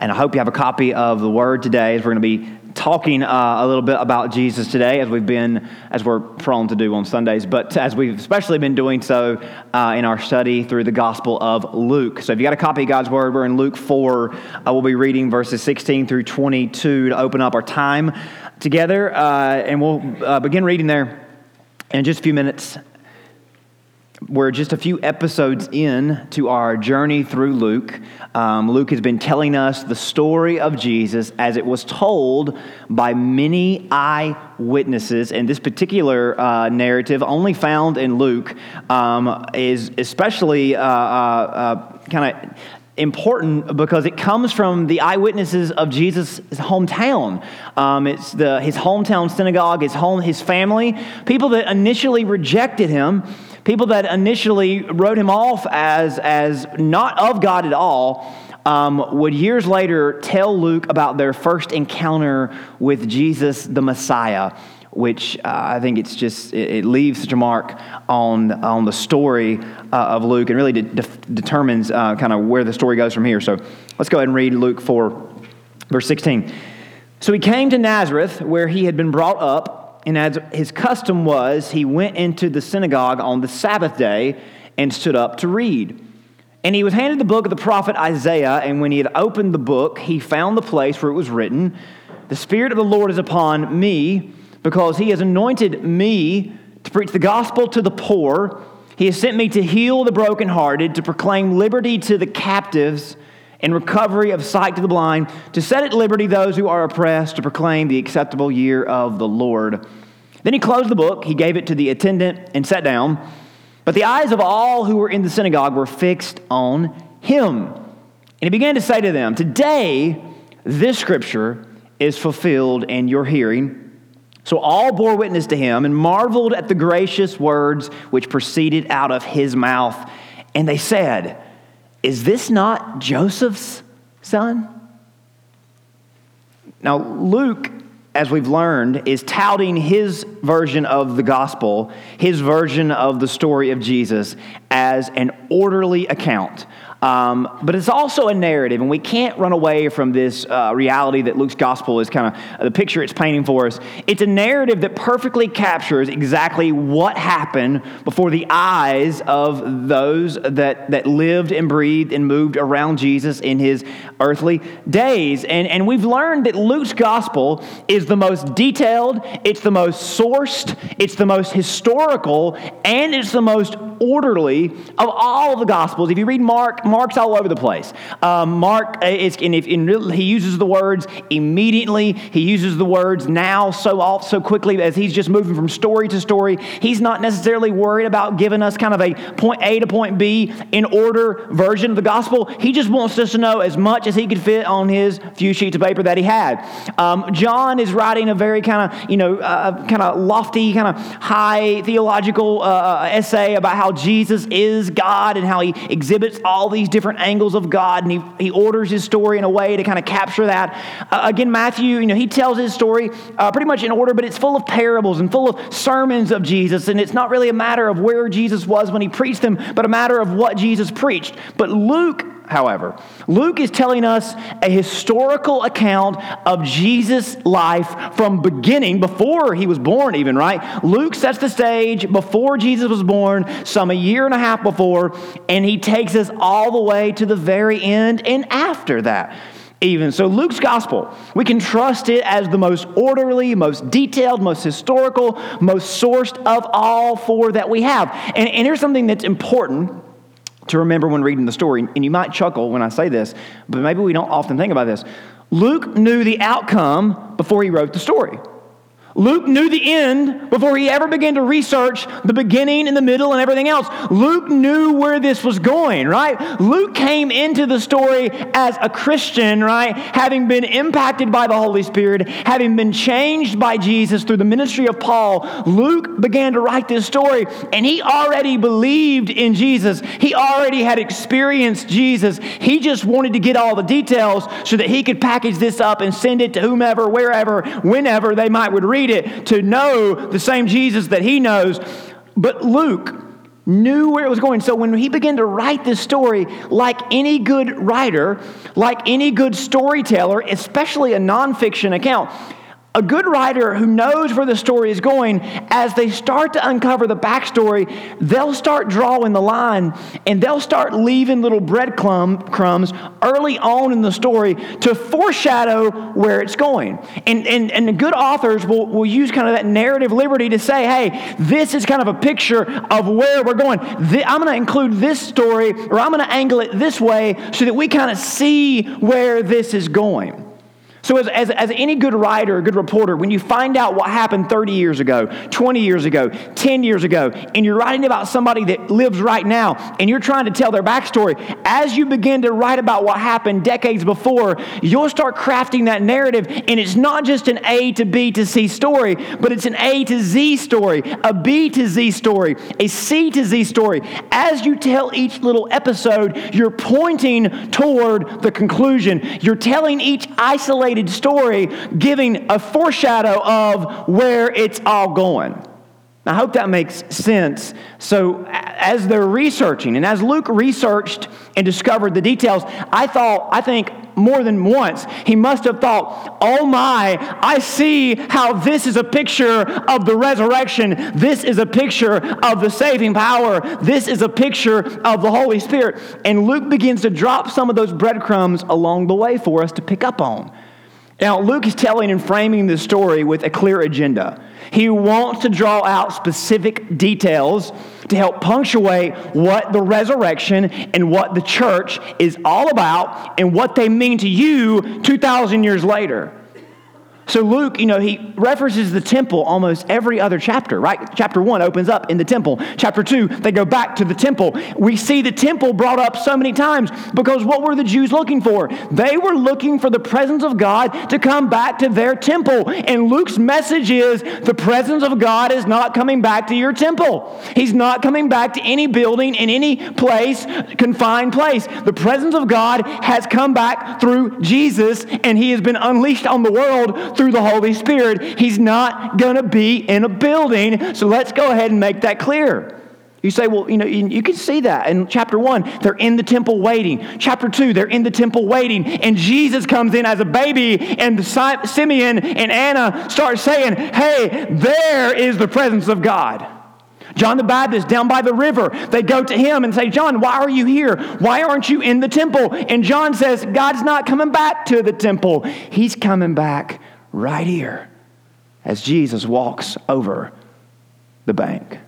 And I hope you have a copy of the Word today as we're going to be talking uh, a little bit about Jesus today, as we've been, as we're prone to do on Sundays, but as we've especially been doing so uh, in our study through the Gospel of Luke. So if you got a copy of God's Word, we're in Luke 4. Uh, we'll be reading verses 16 through 22 to open up our time together, uh, and we'll uh, begin reading there in just a few minutes. We're just a few episodes in to our journey through Luke. Um, Luke has been telling us the story of Jesus as it was told by many eyewitnesses. And this particular uh, narrative, only found in Luke, um, is especially uh, uh, uh kind of important because it comes from the eyewitnesses of Jesus' hometown. Um, it's the, his hometown synagogue, his home, his family, people that initially rejected him people that initially wrote him off as, as not of God at all, um, would years later tell Luke about their first encounter with Jesus the Messiah, which uh, I think it's just, it, it, leaves such a mark on, on the story uh, of Luke and really de- de- determines uh, kind of where the story goes from here. So let's go ahead and read Luke 4, verse 16. So he came to Nazareth, where he had been brought up and as his custom was, he went into the synagogue on the Sabbath day and stood up to read. And he was handed the book of the prophet Isaiah, and when he had opened the book, he found the place where it was written, The Spirit of the Lord is upon me, because he has anointed me to preach the gospel to the poor. He has sent me to heal the brokenhearted, to proclaim liberty to the captives and recovery of sight to the blind, to set at liberty those who are oppressed, to proclaim the acceptable year of the Lord. Then he closed the book, he gave it to the attendant, and sat down. But the eyes of all who were in the synagogue were fixed on him. And he began to say to them, Today, this scripture is fulfilled in your hearing. So all bore witness to him and marveled at the gracious words which proceeded out of his mouth. And they said, is this not Joseph's son? Now, Luke, as we've learned, is touting his version of the gospel, his version of the story of Jesus, as an orderly account um, but it's also a narrative, and we can't run away from this uh, reality that Luke's gospel is kind of uh, the picture it's painting for us. It's a narrative that perfectly captures exactly what happened before the eyes of those that, that lived and breathed and moved around Jesus in his earthly days. And, and we've learned that Luke's gospel is the most detailed, it's the most sourced, it's the most historical, and it's the most orderly of all the gospels. If you read Mark, Mark's all over the place. Um, Mark uh, is, and if, he uses the words immediately. He uses the words now so off so quickly as he's just moving from story to story. He's not necessarily worried about giving us kind of a point A to point B in order version of the gospel. He just wants us to know as much as he could fit on his few sheets of paper that he had. Um, John is writing a very kind of you know uh, kind of lofty, kind of high theological uh, uh, essay about how Jesus is God and how he exhibits all these different angles of God, and he, he orders his story in a way to kind of capture that. Uh, again, Matthew, you know, he tells his story uh, pretty much in order, but it's full of parables and full of sermons of Jesus, and it's not really a matter of where Jesus was when he preached them, but a matter of what Jesus preached. But Luke however. Luke is telling us a historical account of Jesus' life from beginning, before he was born, even, right? Luke sets the stage before Jesus was born, some a year and a half before, and he takes us all the way to the very end and after that even. So, Luke's gospel, we can trust it as the most orderly, most detailed, most historical, most sourced of all four that we have. And, and here's something that's important to remember when reading the story. And you might chuckle when I say this, but maybe we don't often think about this. Luke knew the outcome before he wrote the story. Luke knew the end before he ever began to research the beginning and the middle and everything else. Luke knew where this was going, right? Luke came into the story as a Christian, right? Having been impacted by the Holy Spirit, having been changed by Jesus through the ministry of Paul, Luke began to write this story and he already believed in Jesus. He already had experienced Jesus. He just wanted to get all the details so that he could package this up and send it to whomever, wherever, whenever they might would read it to know the same Jesus that he knows. But Luke, knew where it was going. So when he began to write this story, like any good writer, like any good storyteller, especially a nonfiction account, a good writer who knows where the story is going, as they start to uncover the backstory, they'll start drawing the line and they'll start leaving little breadcrumbs early on in the story to foreshadow where it's going. And, and, and the good authors will, will use kind of that narrative liberty to say, hey, this is kind of a picture of where we're going. I'm going to include this story or I'm going to angle it this way so that we kind of see where this is going. So, as, as, as, any good writer, a good reporter, when you find out what happened 30 years ago, 20 years ago, 10 years ago, and you're writing about somebody that lives right now, and you're trying to tell their backstory, as you begin to write about what happened decades before, you'll start crafting that narrative. And it's not just an A to B to C story, but it's an A to Z story, a B to Z story, a C to Z story. As you tell each little episode, you're pointing toward the conclusion. You're telling each isolated story, giving a foreshadow of where it's all going. I hope that makes sense. So, as they're researching, and as Luke researched and discovered the details, I thought, I think more than once, he must have thought, oh my, I see how this is a picture of the resurrection. This is a picture of the saving power. This is a picture of the Holy Spirit. And Luke begins to drop some of those breadcrumbs along the way for us to pick up on. Now, Luke is telling and framing the story with a clear agenda. He wants to draw out specific details to help punctuate what the resurrection and what the church is all about and what they mean to you 2,000 years later. So Luke, you know, he references the temple almost every other chapter, right? Chapter 1 opens up in the temple. Chapter 2, they go back to the temple. We see the temple brought up so many times because what were the Jews looking for? They were looking for the presence of God to come back to their temple. And Luke's message is the presence of God is not coming back to your temple. He's not coming back to any building in any place, confined place. The presence of God has come back through Jesus and he has been unleashed on the world through the Holy Spirit. He's not going to be in a building. So let's go ahead and make that clear. You say, well, you know, you can see that in chapter one, they're in the temple waiting. Chapter two, they're in the temple waiting. And Jesus comes in as a baby, and Simeon and Anna start saying, hey, there is the presence of God. John the Baptist down by the river, they go to him and say, John, why are you here? Why aren't you in the temple? And John says, God's not coming back to the temple. He's coming back right here as Jesus walks over the bank.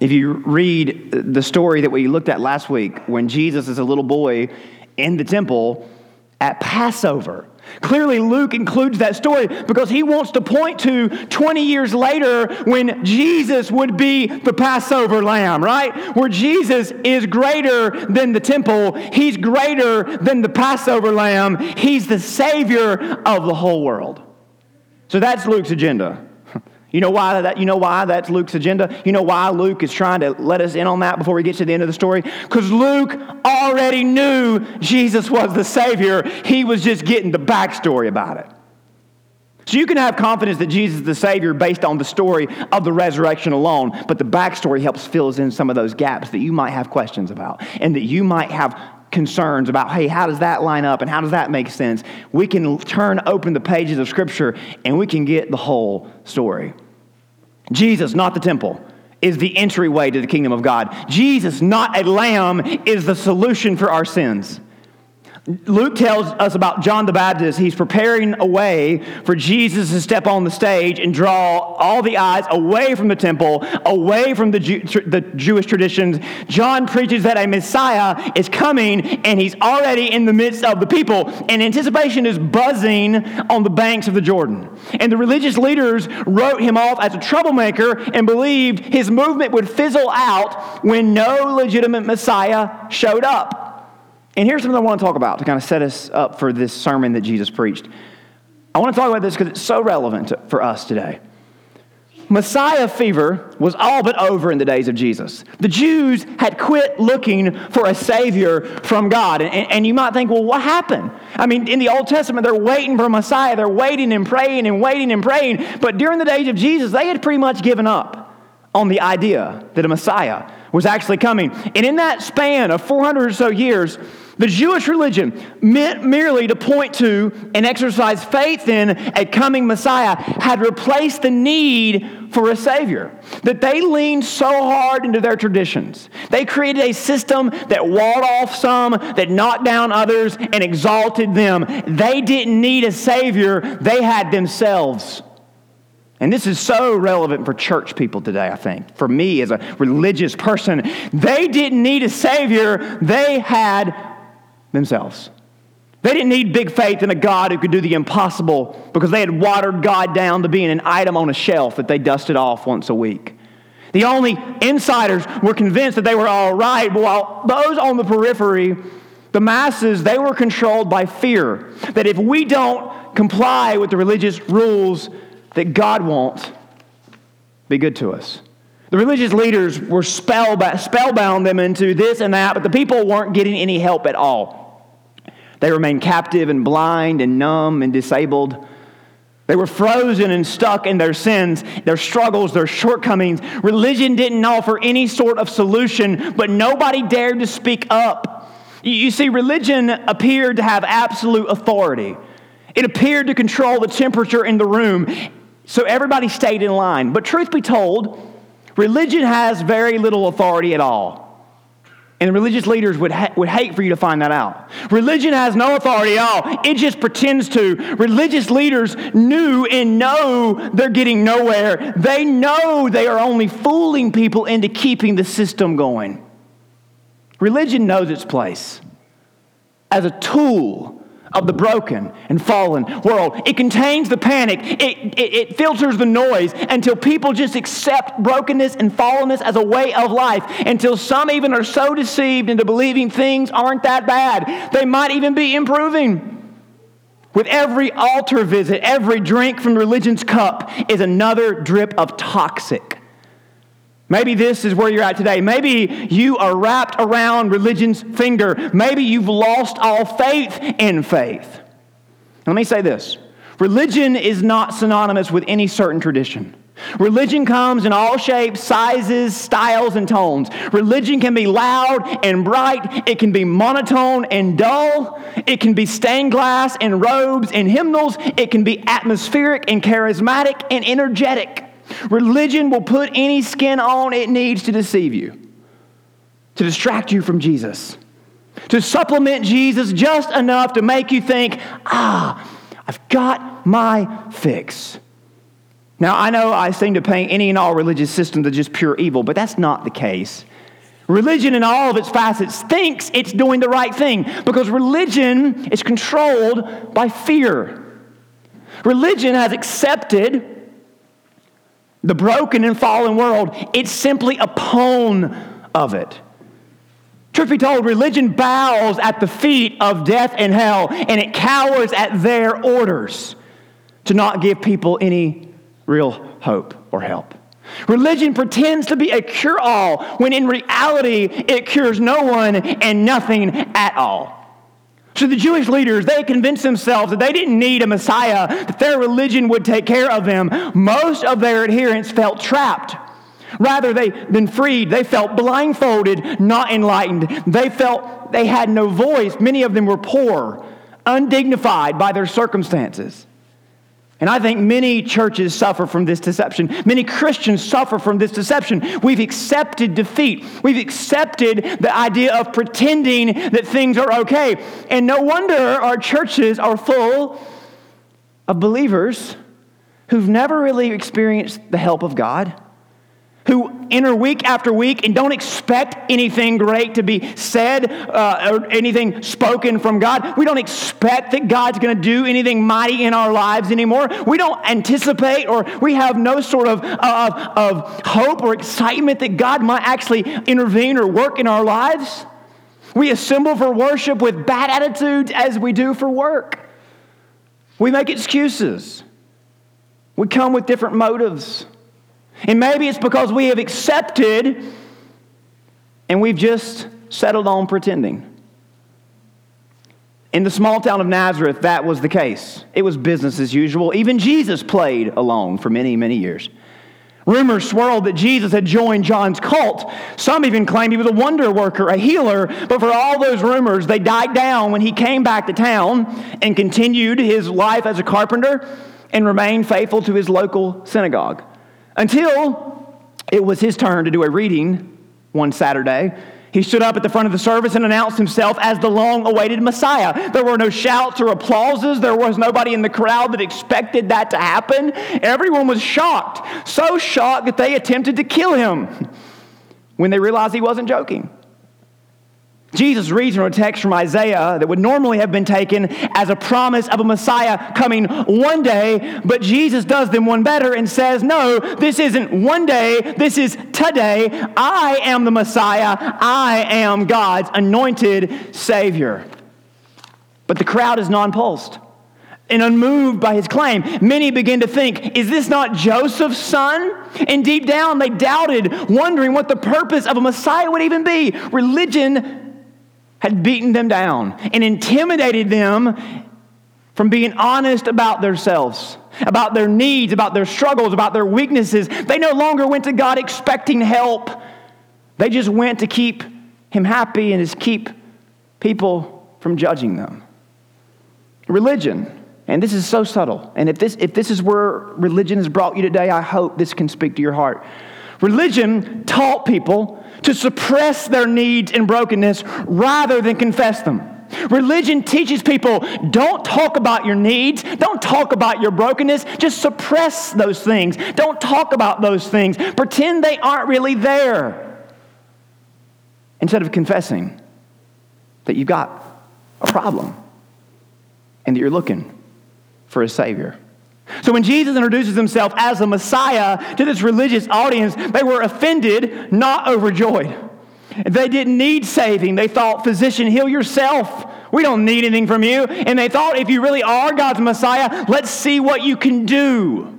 If you read the story that we looked at last week, when Jesus is a little boy in the temple at Passover, Clearly, Luke includes that story because he wants to point to 20 years later when Jesus would be the Passover lamb, right? Where Jesus is greater than the temple, he's greater than the Passover lamb, he's the Savior of the whole world. So that's Luke's agenda. You know why that you know why that's Luke's agenda? You know why Luke is trying to let us in on that before we get to the end of the story? Cuz Luke already knew Jesus was the savior. He was just getting the backstory about it. So you can have confidence that Jesus is the Savior based on the story of the resurrection alone, but the backstory helps fills in some of those gaps that you might have questions about and that you might have concerns about, hey, how does that line up and how does that make sense? We can turn open the pages of Scripture and we can get the whole story. Jesus, not the temple, is the entryway to the kingdom of God. Jesus, not a lamb, is the solution for our sins. Luke tells us about John the Baptist. He's preparing a way for Jesus to step on the stage and draw all the eyes away from the temple, away from the, Jew, the Jewish traditions. John preaches that a Messiah is coming and he's already in the midst of the people. And anticipation is buzzing on the banks of the Jordan. And the religious leaders wrote him off as a troublemaker and believed his movement would fizzle out when no legitimate Messiah showed up. And here's something I want to talk about to kind of set us up for this sermon that Jesus preached. I want to talk about this because it's so relevant to, for us today. Messiah fever was all but over in the days of Jesus. The Jews had quit looking for a Savior from God. And, and, you might think, well, what happened? I mean, in the Old Testament, they're waiting for Messiah. They're waiting and praying and waiting and praying. But during the days of Jesus, they had pretty much given up on the idea that a Messiah was actually coming. And in that span of 400 or so years, the Jewish religion meant merely to point to and exercise faith in a coming Messiah had replaced the need for a Savior. That they leaned so hard into their traditions. They created a system that walled off some, that knocked down others, and exalted them. They didn't need a Savior, they had themselves. And this is so relevant for church people today, I think. For me as a religious person, they didn't need a Savior, they had themselves. They didn't need big faith in a God who could do the impossible because they had watered God down to being an item on a shelf that they dusted off once a week. The only insiders were convinced that they were all right, but while those on the periphery, the masses, they were controlled by fear that if we don't comply with the religious rules, that God won't be good to us. The religious leaders were spellbound, spellbound them into this and that, but the people weren't getting any help at all. They remained captive and blind and numb and disabled. They were frozen and stuck in their sins, their struggles, their shortcomings. Religion didn't offer any sort of solution, but nobody dared to speak up. You see, religion appeared to have absolute authority. It appeared to control the temperature in the room, so everybody stayed in line. But truth be told, Religion has very little authority at all. And religious leaders would, ha- would hate for you to find that out. Religion has no authority at all. It just pretends to. Religious leaders knew and know they're getting nowhere. They know they are only fooling people into keeping the system going. Religion knows its place as a tool of the broken and fallen world. It contains the panic, it, it, it, filters the noise until people just accept brokenness and fallenness as a way of life, until some even are so deceived into believing things aren't that bad. They might even be improving. With every altar visit, every drink from religion's cup is another drip of toxic Maybe this is where you're at today. Maybe you are wrapped around religion's finger. Maybe you've lost all faith in faith. Let me say this religion is not synonymous with any certain tradition. Religion comes in all shapes, sizes, styles, and tones. Religion can be loud and bright. It can be monotone and dull. It can be stained glass and robes and hymnals. It can be atmospheric and charismatic and energetic. Religion will put any skin on it needs to deceive you, to distract you from Jesus, to supplement Jesus just enough to make you think, ah, I've got my fix. Now, I know I seem to paint any and all religious systems as just pure evil, but that's not the case. Religion, in all of its facets, thinks it's doing the right thing because religion is controlled by fear. Religion has accepted the broken and fallen world, it's simply a pawn of it. Truth be told, religion bows at the feet of death and hell, and it cowers at their orders to not give people any real hope or help. Religion pretends to be a cure all when in reality it cures no one and nothing at all. So the Jewish leaders, they convinced themselves that they didn't need a Messiah, that their religion would take care of them. Most of their adherents felt trapped. Rather they, than freed, they felt blindfolded, not enlightened. They felt they had no voice. Many of them were poor, undignified by their circumstances. And I think many churches suffer from this deception. Many Christians suffer from this deception. We've accepted defeat. We've accepted the idea of pretending that things are okay. And no wonder our churches are full of believers who've never really experienced the help of God who enter week after week and don't expect anything great to be said uh, or anything spoken from God. We don't expect that God's going to do anything mighty in our lives anymore. We don't anticipate or we have no sort of, of, of hope or excitement that God might actually intervene or work in our lives. We assemble for worship with bad attitudes as we do for work. We make excuses. We come with different motives. And maybe it's because we have accepted and we've just settled on pretending. In the small town of Nazareth, that was the case. It was business as usual. Even Jesus played along for many, many years. Rumors swirled that Jesus had joined John's cult. Some even claimed he was a wonder worker, a healer, but for all those rumors, they died down when he came back to town and continued his life as a carpenter and remained faithful to his local synagogue. Until it was his turn to do a reading one Saturday he stood up at the front of the service and announced himself as the long awaited Messiah. There were no shouts or applauses. There was nobody in the crowd that expected that to happen. Everyone was shocked, so shocked that they attempted to kill him when they realized he wasn't joking. Jesus reads from a text from Isaiah that would normally have been taken as a promise of a Messiah coming one day, but Jesus does them one better and says, No, this isn't one day, this is today. I am the Messiah, I am God's anointed Savior. But the crowd is nonplussed and unmoved by his claim. Many begin to think, is this not Joseph's son? And deep down, they doubted, wondering what the purpose of a Messiah would even be. Religion had beaten them down and intimidated them from being honest about themselves, about their needs, about their struggles, about their weaknesses. They no longer went to God expecting help. They just went to keep him happy and to keep people from judging them. Religion, and this is so subtle, and if this, if this is where religion has brought you today, I hope this can speak to your heart. Religion taught people to suppress their needs and brokenness rather than confess them. Religion teaches people don't talk about your needs, don't talk about your brokenness, just suppress those things. Don't talk about those things. Pretend they aren't really there. Instead of confessing that you've got a problem and that you're looking for a Savior. So when Jesus introduces himself as the Messiah to this religious audience, they were offended, not overjoyed. They didn't need saving. They thought, physician, heal yourself. We don't need anything from you. And they thought, if you really are God's Messiah, let's see what you can do.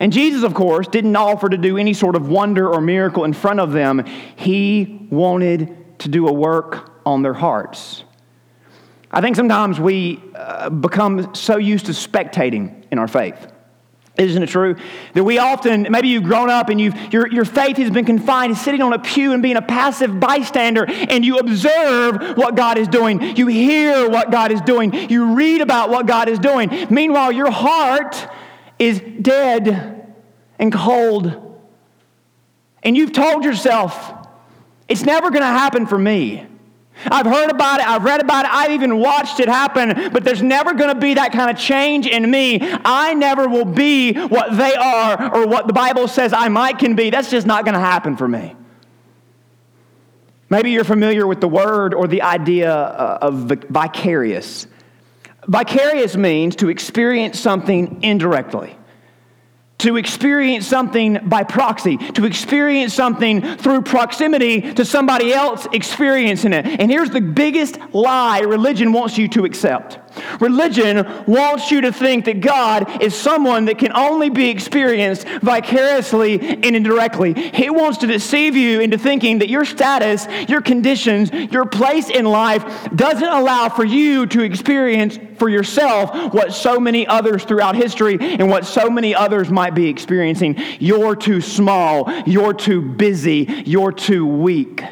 And Jesus, of course, didn't offer to do any sort of wonder or miracle in front of them. He wanted to do a work on their hearts. I think sometimes we uh, become so used to spectating in our faith. Isn't it true? That we often, maybe you've grown up and you've, your, your faith has been confined to sitting on a pew and being a passive bystander, and you observe what God is doing. You hear what God is doing. You read about what God is doing. Meanwhile, your heart is dead and cold. And you've told yourself, it's never going to happen for me. I've heard about it, I've read about it, I've even watched it happen, but there's never going to be that kind of change in me. I never will be what they are or what the Bible says I might can be. That's just not going to happen for me. Maybe you're familiar with the word or the idea uh, of vicarious. Vicarious means to experience something indirectly to experience something by proxy, to experience something through proximity to somebody else experiencing it. And here's the biggest lie religion wants you to accept Religion wants you to think that God is someone that can only be experienced vicariously and indirectly. It wants to deceive you into thinking that your status, your conditions, your place in life doesn't allow for you to experience for yourself what so many others throughout history and what so many others might be experiencing. You're too small, you're too busy, you're too weak.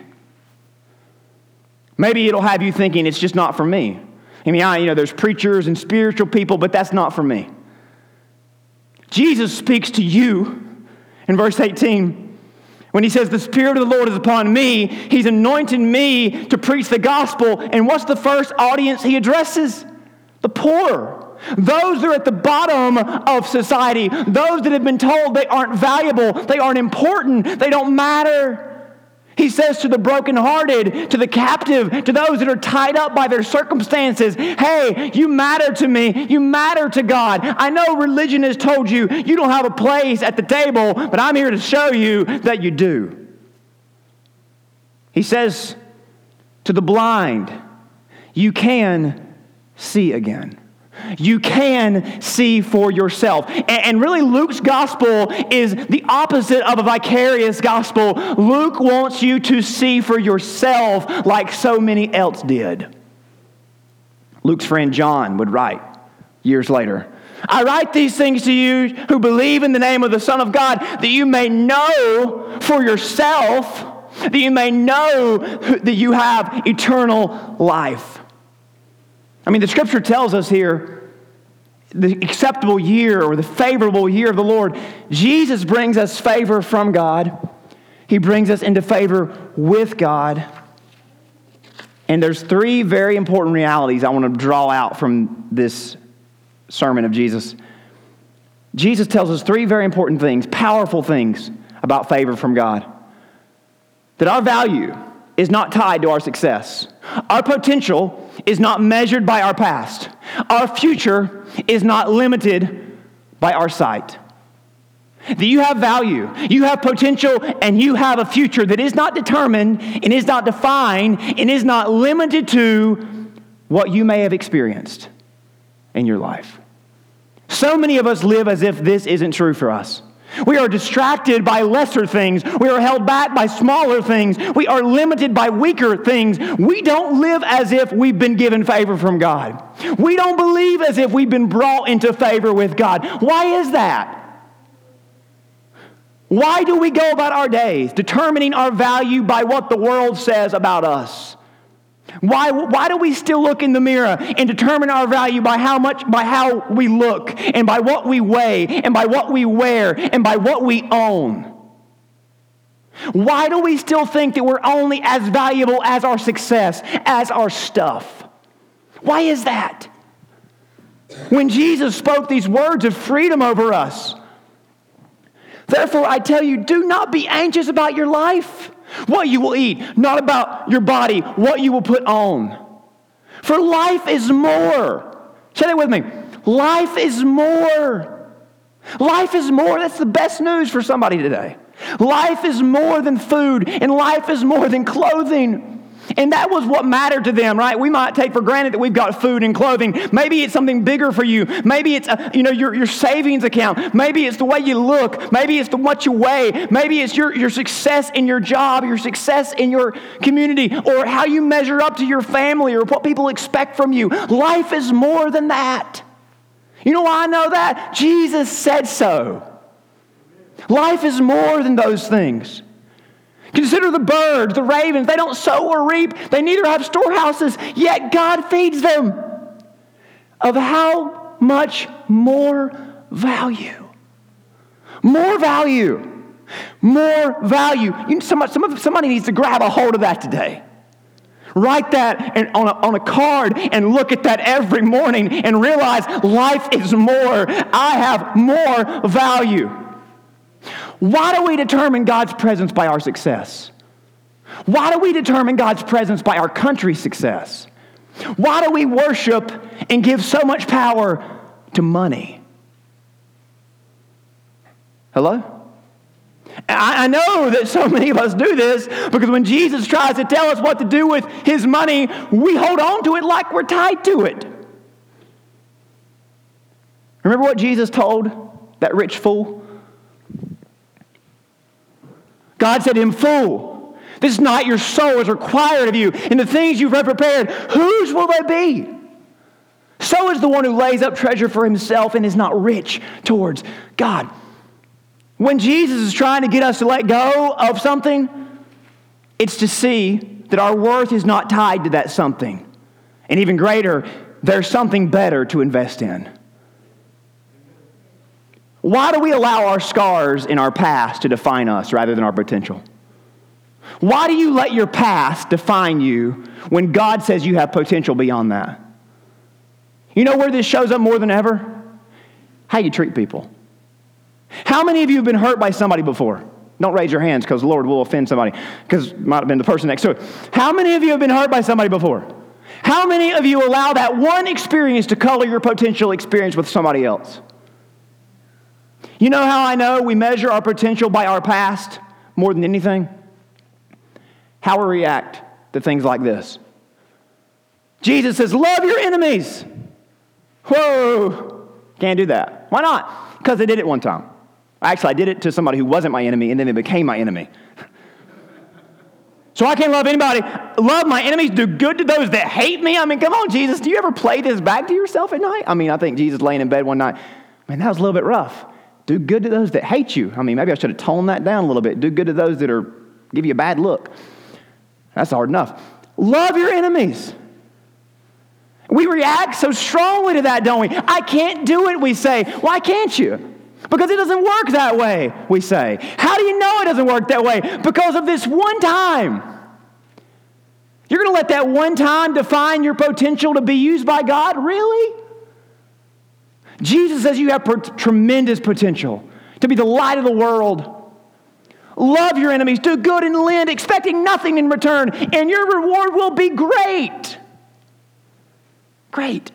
Maybe it'll have you thinking it's just not for me. I mean, I, you know, there's preachers and spiritual people, but that's not for me. Jesus speaks to you in verse 18 when he says, The Spirit of the Lord is upon me. He's anointed me to preach the gospel. And what's the first audience he addresses? The poor. Those that are at the bottom of society, those that have been told they aren't valuable, they aren't important, they don't matter. He says to the brokenhearted, to the captive, to those that are tied up by their circumstances, hey, you matter to me. You matter to God. I know religion has told you you don't have a place at the table, but I'm here to show you that you do. He says to the blind, you can see again. You can see for yourself. And really, Luke's gospel is the opposite of a vicarious gospel. Luke wants you to see for yourself like so many else did. Luke's friend John would write years later. I write these things to you who believe in the name of the Son of God, that you may know for yourself, that you may know that you have eternal life. I mean, the scripture tells us here the acceptable year or the favorable year of the Lord. Jesus brings us favor from God, He brings us into favor with God. And there's three very important realities I want to draw out from this sermon of Jesus. Jesus tells us three very important things, powerful things about favor from God. That our value is not tied to our success. Our potential is not measured by our past. Our future is not limited by our sight. That you have value, you have potential, and you have a future that is not determined and is not defined and is not limited to what you may have experienced in your life. So many of us live as if this isn't true for us. We are distracted by lesser things. We are held back by smaller things. We are limited by weaker things. We don't live as if we've been given favor from God. We don't believe as if we've been brought into favor with God. Why is that? Why do we go about our days determining our value by what the world says about us? Why, why do we still look in the mirror and determine our value by how much, by how we look, and by what we weigh, and by what we wear, and by what we own? Why do we still think that we're only as valuable as our success, as our stuff? Why is that? When Jesus spoke these words of freedom over us, therefore I tell you, do not be anxious about your life what you will eat, not about your body, what you will put on. For life is more. Say that with me. Life is more. Life is more. That's the best news for somebody today. Life is more than food, and life is more than clothing. And that was what mattered to them, right? We might take for granted that we've got food and clothing. Maybe it's something bigger for you. Maybe it's a, you know your, your savings account. Maybe it's the way you look. Maybe it's the what you weigh. Maybe it's your, your success in your job, your success in your community, or how you measure up to your family or what people expect from you. Life is more than that. You know why I know that? Jesus said so. Life is more than those things. Consider the birds, the ravens. They don't sow or reap, they neither have storehouses, yet God feeds them. Of how much more value? More value. More value. You somebody, somebody needs to grab a hold of that today. Write that on a, on a card and look at that every morning and realize life is more. I have more value. Why do we determine God's presence by our success? Why do we determine God's presence by our country's success? Why do we worship and give so much power to money? Hello? I know that so many of us do this because when Jesus tries to tell us what to do with his money, we hold on to it like we're tied to it. Remember what Jesus told that rich fool? God said to him, Fool, this is not your soul is required of you, and the things you've prepared, whose will they be? So is the one who lays up treasure for himself and is not rich towards God. When Jesus is trying to get us to let go of something, it's to see that our worth is not tied to that something. And even greater, there's something better to invest in. Why do we allow our scars in our past to define us rather than our potential? Why do you let your past define you when God says you have potential beyond that? You know where this shows up more than ever? How you treat people. How many of you have been hurt by somebody before? Don't raise your hands because the Lord will offend somebody because it might have been the person next to it. How many of you have been hurt by somebody before? How many of you allow that one experience to color your potential experience with somebody else? You know how I know we measure our potential by our past more than anything? How we react to things like this. Jesus says, Love your enemies. Whoa, can't do that. Why not? Because I did it one time. Actually, I did it to somebody who wasn't my enemy, and then they became my enemy. So I can't love anybody. Love my enemies, do good to those that hate me. I mean, come on, Jesus. Do you ever play this back to yourself at night? I mean, I think Jesus laying in bed one night, man, that was a little bit rough. Do good to those that hate you. I mean, maybe I should have toned that down a little bit. Do good to those that are give you a bad look. That's hard enough. Love your enemies. We react so strongly to that, don't we? I can't do it, we say. Why can't you? Because it doesn't work that way, we say. How do you know it doesn't work that way? Because of this one time. You're going to let that one time define your potential to be used by God? Really? Jesus says you have per- tremendous potential to be the light of the world. Love your enemies, do good and lend, expecting nothing in return, and your reward will be great. Great.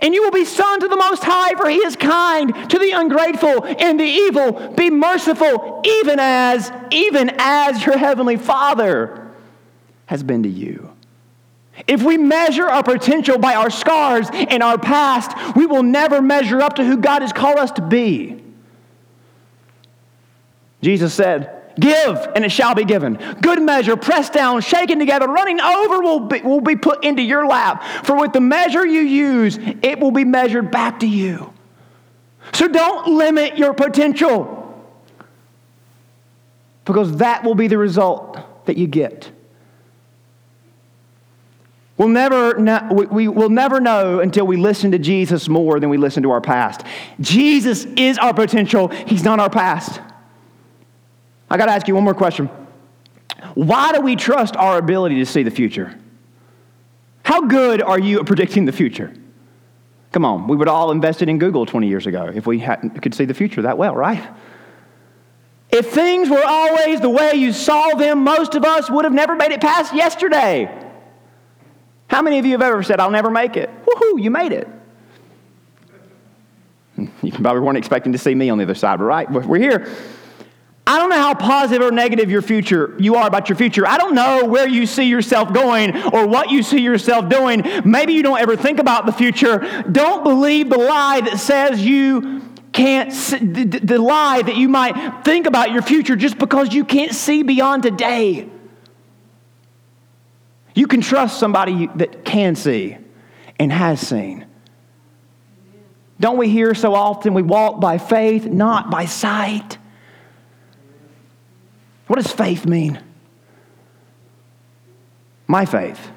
And you will be son to the Most High, for He is kind to the ungrateful and the evil. Be merciful, even as, even as your heavenly Father has been to you. If we measure our potential by our scars and our past, we will never measure up to who God has called us to be. Jesus said, Give, and it shall be given. Good measure, pressed down, shaken together, running over will be, will be put into your lap. For with the measure you use, it will be measured back to you. So don't limit your potential, because that will be the result that you get. We'll never, know, we will never know until we listen to Jesus more than we listen to our past. Jesus is our potential, He's not our past. I got to ask you one more question. Why do we trust our ability to see the future? How good are you at predicting the future? Come on, we would all invested in Google 20 years ago if we had could see the future that well, right? If things were always the way you saw them, most of us would have never made it past yesterday. How many of you have ever said, I'll never make it? Woohoo, you made it. You probably weren't expecting to see me on the other side, but right, we're here. I don't know how positive or negative your future you are about your future. I don't know where you see yourself going or what you see yourself doing. Maybe you don't ever think about the future. Don't believe the lie that says you can't the, the lie that you might think about your future just because you can't see beyond today. You can trust somebody that can see and has seen. Don't we hear so often we walk by faith, not by sight? What does faith mean? My faith,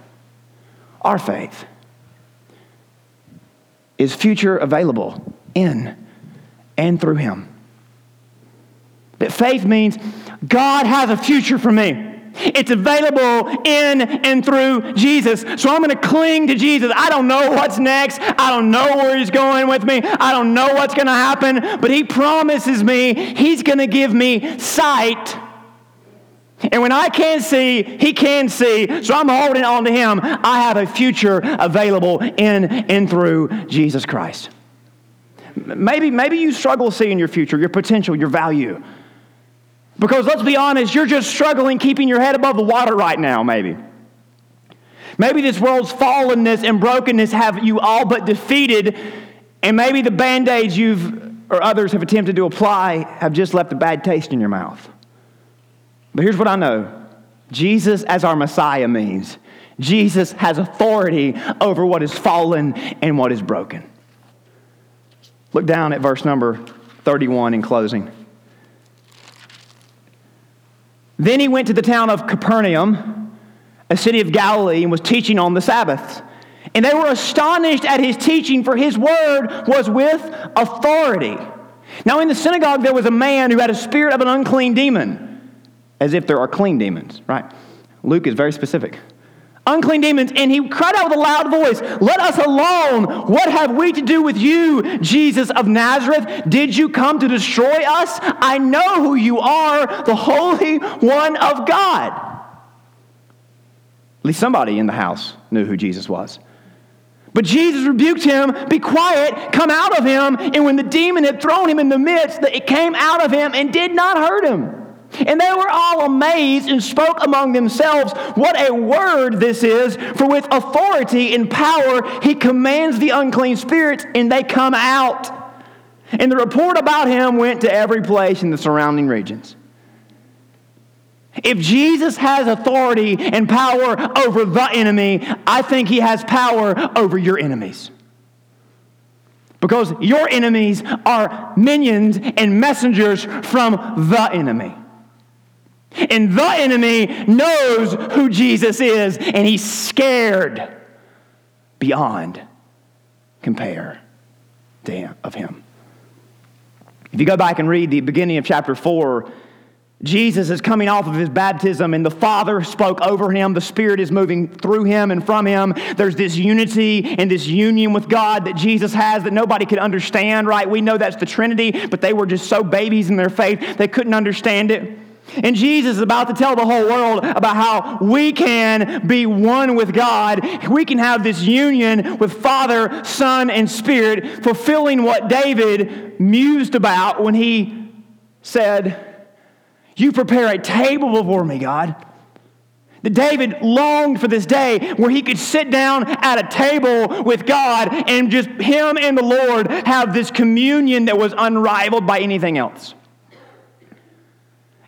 our faith, is future available in and through Him. That faith means God has a future for me. It's available in and through Jesus. So I'm going to cling to Jesus. I don't know what's next. I don't know where He's going with me. I don't know what's going to happen. But He promises me He's going to give me sight and when I can't see, he can see. So I'm holding on to him. I have a future available in and through Jesus Christ. Maybe, maybe you struggle seeing your future, your potential, your value. Because let's be honest, you're just struggling keeping your head above the water right now, maybe. Maybe this world's fallenness and brokenness have you all but defeated, and maybe the band aids you've or others have attempted to apply have just left a bad taste in your mouth. But here's what I know Jesus as our Messiah means Jesus has authority over what is fallen and what is broken. Look down at verse number 31 in closing. Then he went to the town of Capernaum, a city of Galilee, and was teaching on the Sabbath. And they were astonished at his teaching, for his word was with authority. Now, in the synagogue, there was a man who had a spirit of an unclean demon as if there are clean demons, right? Luke is very specific. Unclean demons, and he cried out with a loud voice, Let us alone! What have we to do with you, Jesus of Nazareth? Did you come to destroy us? I know who you are, the Holy One of God. At least somebody in the house knew who Jesus was. But Jesus rebuked him, Be quiet, come out of him. And when the demon had thrown him in the midst, it came out of him and did not hurt him. And they were all amazed and spoke among themselves, What a word this is! For with authority and power he commands the unclean spirits, and they come out. And the report about him went to every place in the surrounding regions. If Jesus has authority and power over the enemy, I think he has power over your enemies. Because your enemies are minions and messengers from the enemy. And the enemy knows who Jesus is, and he's scared beyond compare of him. If you go back and read the beginning of chapter 4, Jesus is coming off of his baptism, and the Father spoke over him. The Spirit is moving through him and from him. There's this unity and this union with God that Jesus has that nobody could understand, right? We know that's the Trinity, but they were just so babies in their faith, they couldn't understand it. And Jesus is about to tell the whole world about how we can be one with God. We can have this union with Father, Son, and Spirit, fulfilling what David mused about when he said, You prepare a table before me, God. That David longed for this day where he could sit down at a table with God and just him and the Lord have this communion that was unrivaled by anything else.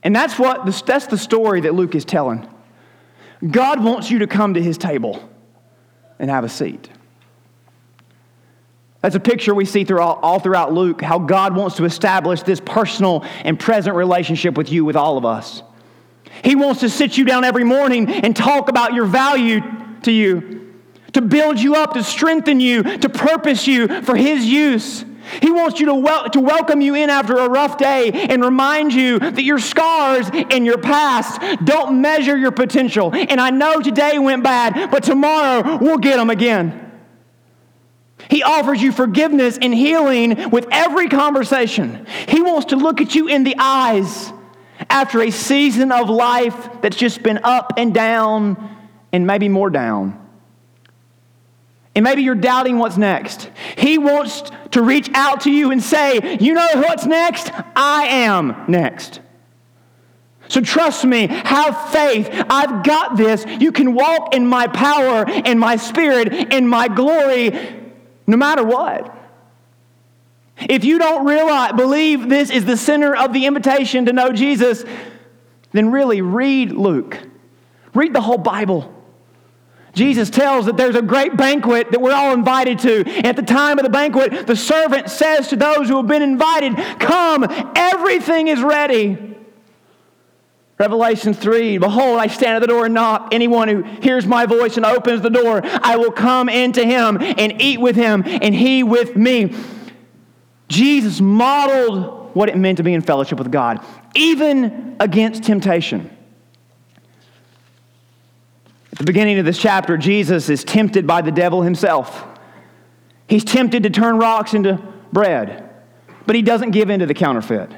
And that's what that's the story that Luke is telling. God wants you to come to his table and have a seat. That's a picture we see throughout, all throughout Luke, how God wants to establish this personal and present relationship with you, with all of us. He wants to sit you down every morning and talk about your value to you, to build you up, to strengthen you, to purpose you for His use. He wants you to, wel- to welcome you in after a rough day and remind you that your scars and your past don't measure your potential. And I know today went bad, but tomorrow we'll get them again. He offers you forgiveness and healing with every conversation. He wants to look at you in the eyes after a season of life that's just been up and down and maybe more down. And maybe you're doubting what's next. He wants to reach out to you and say, You know what's next? I am next. So trust me, have faith. I've got this. You can walk in my power in my spirit in my glory no matter what. If you don't realize, believe this is the center of the invitation to know Jesus, then really read Luke. Read the whole Bible. Jesus tells that there's a great banquet that we're all invited to. At the time of the banquet, the servant says to those who have been invited, Come, everything is ready. Revelation 3 Behold, I stand at the door and knock. Anyone who hears my voice and opens the door, I will come into him and eat with him, and he with me. Jesus modeled what it meant to be in fellowship with God, even against temptation. The beginning of this chapter, Jesus is tempted by the devil himself. He's tempted to turn rocks into bread, but he doesn't give in to the counterfeit.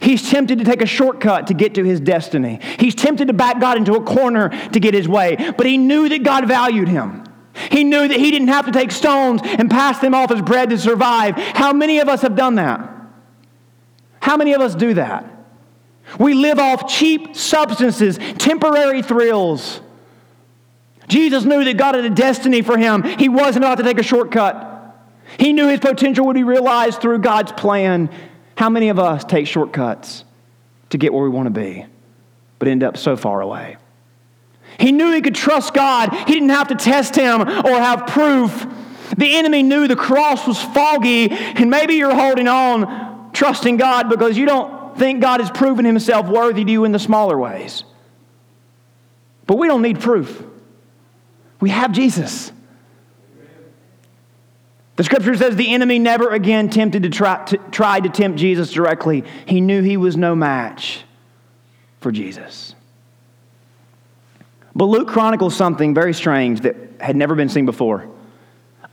He's tempted to take a shortcut to get to his destiny. He's tempted to back God into a corner to get his way, but he knew that God valued him. He knew that he didn't have to take stones and pass them off as bread to survive. How many of us have done that? How many of us do that? We live off cheap substances, temporary thrills. Jesus knew that God had a destiny for him. He wasn't about to take a shortcut. He knew his potential would be realized through God's plan. How many of us take shortcuts to get where we want to be, but end up so far away? He knew he could trust God. He didn't have to test him or have proof. The enemy knew the cross was foggy, and maybe you're holding on, trusting God because you don't think God has proven himself worthy to you in the smaller ways. But we don't need proof. We have Jesus. The scripture says the enemy never again tempted to try, to to tempt Jesus directly. He knew he was no match for Jesus. But Luke chronicles something very strange that had never been seen before.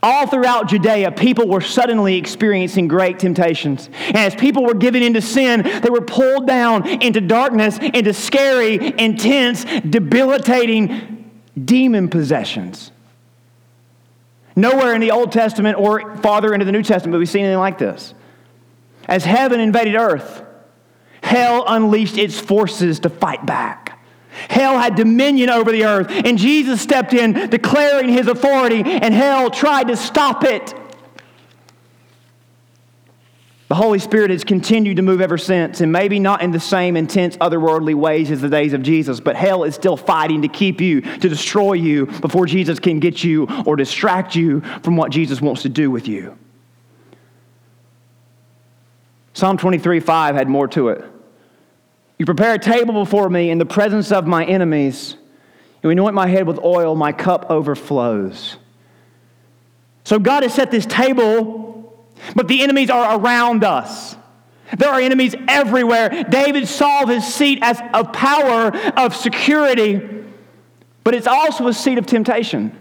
All throughout Judea, people were suddenly experiencing great temptations. And as people were given into sin, they were pulled down into darkness, into scary, intense, debilitating demon possessions. Nowhere in the Old Testament or farther into the New Testament have we seen anything like this. As heaven invaded earth, hell unleashed its forces to fight back. Hell had dominion over the earth, and Jesus stepped in, declaring his authority, and hell tried to stop it. The Holy Spirit has continued to move ever since, and maybe not in the same intense, otherworldly ways as the days of Jesus, but hell is still fighting to keep you, to destroy you before Jesus can get you or distract you from what Jesus wants to do with you. Psalm 23 5 had more to it. You prepare a table before me in the presence of my enemies. You anoint my head with oil, my cup overflows. So God has set this table but the enemies are around us. There are enemies everywhere. David saw his seat as a power of security, but it's also a seat of temptation.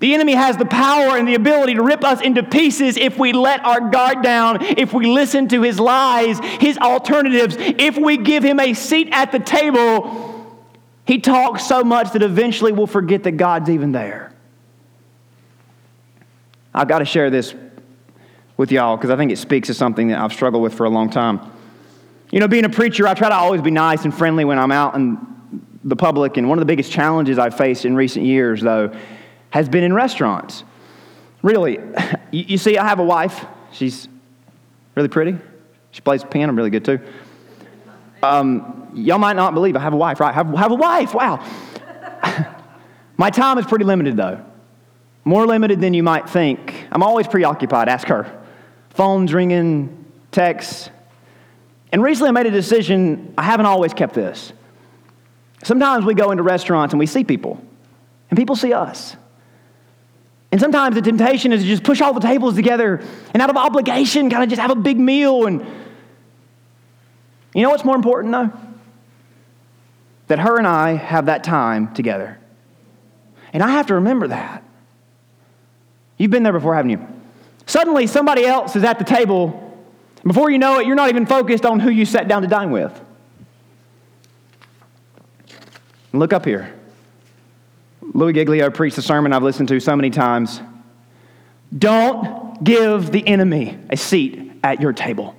The enemy has the power and the ability to rip us into pieces if we let our guard down, if we listen to his lies, his alternatives, if we give him a seat at the table. He talks so much that eventually we'll forget that God's even there. I've got to share this with y'all because I think it speaks to something that I've struggled with for a long time. You know, being a preacher, I try to always be nice and friendly when I'm out in the public. And one of the biggest challenges I've faced in recent years, though, has been in restaurants. Really, you see, I have a wife. She's really pretty. She plays piano really good, too. Um, y'all might not believe I have a wife, right? Have, have a wife, wow. My time is pretty limited, though. More limited than you might think. I'm always preoccupied. Ask her phones ringing, texts. And recently I made a decision, I haven't always kept this. Sometimes we go into restaurants and we see people, and people see us. And sometimes the temptation is to just push all the tables together and out of obligation, kind of just have a big meal. And you know what's more important, though? That her and I have that time together. And I have to remember that. You've been there before, haven't you? Suddenly, somebody else is at the table. Before you know it, you're not even focused on who you sat down to dine with. Look up here. Louis Giglio preached a sermon I've listened to so many times. Don't give the enemy a seat at your table.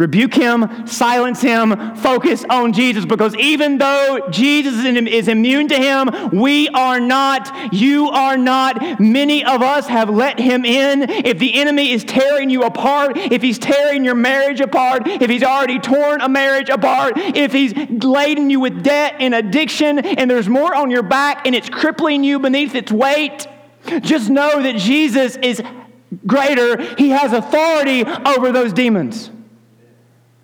Rebuke him, silence him, focus on Jesus because even though Jesus is immune to him, we are not, you are not. Many of us have let him in. If the enemy is tearing you apart, if he's tearing your marriage apart, if he's already torn a marriage apart, if he's laden you with debt and addiction and there's more on your back and it's crippling you beneath its weight, just know that Jesus is greater. He has authority over those demons.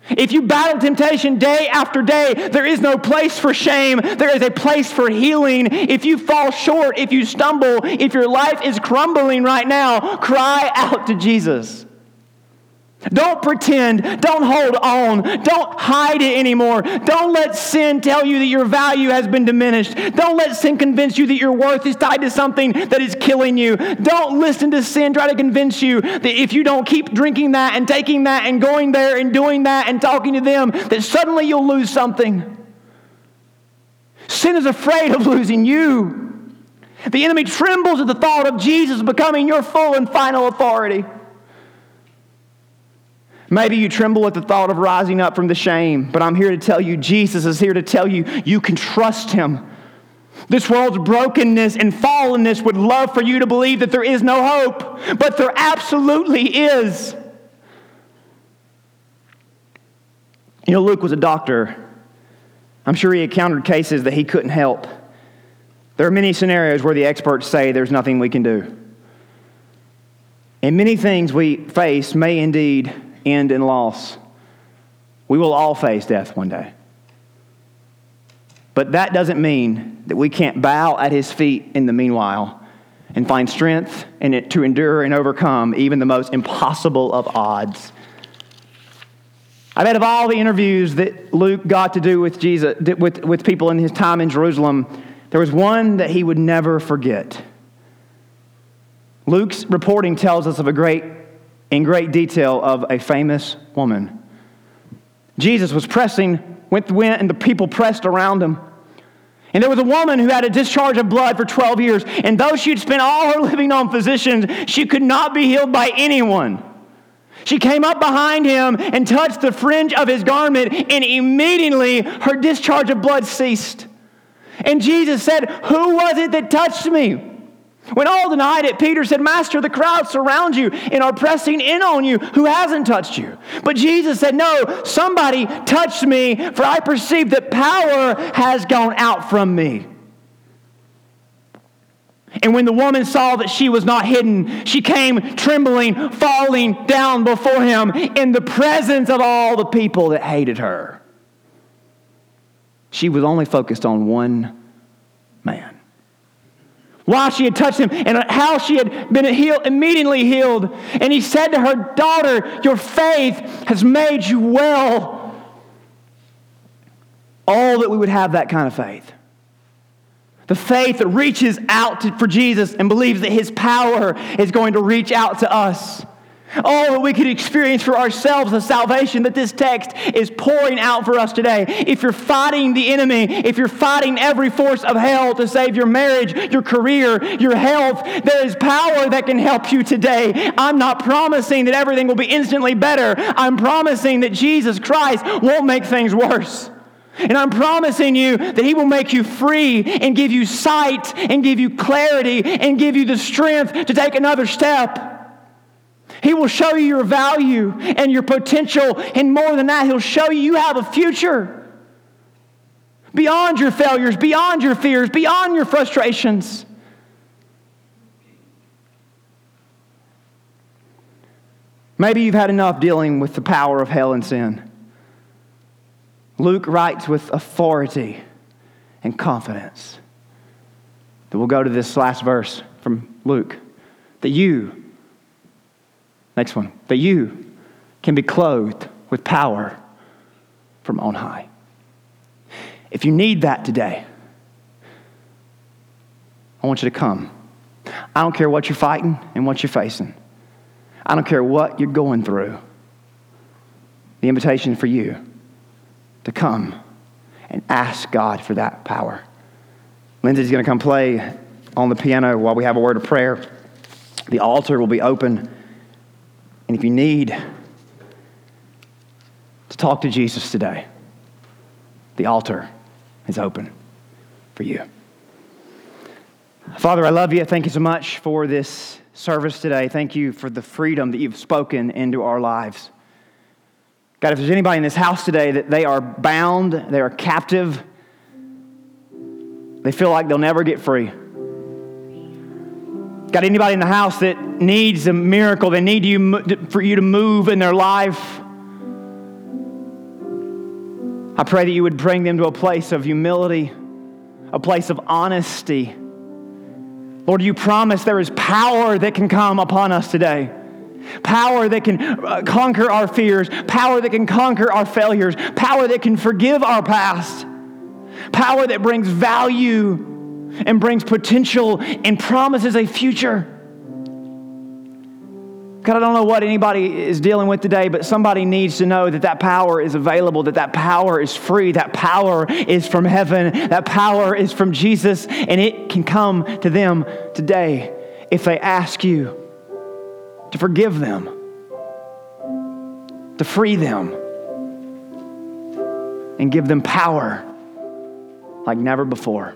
If you battle temptation day after day, there is no place for shame. There is a place for healing. If you fall short, if you stumble, if your life is crumbling right now, cry out to Jesus. Don't pretend. Don't hold on. Don't hide it anymore. Don't let sin tell you that your value has been diminished. Don't let sin convince you that your worth is tied to something that is killing you. Don't listen to sin try to convince you that if you don't keep drinking that and taking that and going there and doing that and talking to them, that suddenly you'll lose something. Sin is afraid of losing you. The enemy trembles at the thought of Jesus becoming your full and final authority. Maybe you tremble at the thought of rising up from the shame, but I'm here to tell you, Jesus is here to tell you, you can trust him. This world's brokenness and fallenness would love for you to believe that there is no hope, but there absolutely is. You know, Luke was a doctor. I'm sure he encountered cases that he couldn't help. There are many scenarios where the experts say there's nothing we can do. And many things we face may indeed end in loss. We will all face death one day. But that doesn't mean that we can't bow at his feet in the meanwhile and find strength in it to endure and overcome even the most impossible of odds. I bet of all the interviews that Luke got to do with Jesus, with, with people in his time in Jerusalem, there was one that he would never forget. Luke's reporting tells us of a great in great detail of a famous woman. Jesus was pressing, went, and the people pressed around him. And there was a woman who had a discharge of blood for 12 years, and though she'd spent all her living on physicians, she could not be healed by anyone. She came up behind him and touched the fringe of his garment, and immediately her discharge of blood ceased. And Jesus said, Who was it that touched me? When all denied it, Peter said, Master, the crowd surround you and are pressing in on you. Who hasn't touched you? But Jesus said, No, somebody touched me, for I perceive that power has gone out from me. And when the woman saw that she was not hidden, she came trembling, falling down before him in the presence of all the people that hated her. She was only focused on one man why she had touched him and how she had been healed, immediately healed. And he said to her, Daughter, your faith has made you well. All that we would have that kind of faith. The faith that reaches out to, for Jesus and believes that his power is going to reach out to us. All that we could experience for ourselves, the salvation that this text is pouring out for us today. If you're fighting the enemy, if you're fighting every force of hell to save your marriage, your career, your health, there is power that can help you today. I'm not promising that everything will be instantly better. I'm promising that Jesus Christ won't make things worse. And I'm promising you that He will make you free and give you sight and give you clarity and give you the strength to take another step. He will show you your value and your potential. And more than that, He'll show you you have a future beyond your failures, beyond your fears, beyond your frustrations. Maybe you've had enough dealing with the power of hell and sin. Luke writes with authority and confidence that we'll go to this last verse from Luke that you Next one. That you can be clothed with power from on high. If you need that today, I want you to come. I don't care what you're fighting and what you're facing. I don't care what you're going through. The invitation for you to come and ask God for that power. Lindsay's going to come play on the piano while we have a word of prayer. The altar will be open. And if you need to talk to Jesus today, the altar is open for you. Father, I love you. Thank you so much for this service today. Thank you for the freedom that you've spoken into our lives. God, if there's anybody in this house today that they are bound, they are captive, they feel like they'll never get free. Got anybody in the house that needs a miracle? They need you for you to move in their life. I pray that you would bring them to a place of humility, a place of honesty. Lord, you promise there is power that can come upon us today. Power that can uh, conquer our fears, power that can conquer our failures, power that can forgive our past, power that brings value and brings potential and promises a future. God, I don't know what anybody is dealing with today, but somebody needs to know that that power is available, that that power is free, that power is from heaven, that power is from Jesus, and it can come to them today if they ask you to forgive them, to free them, and give them power like never before.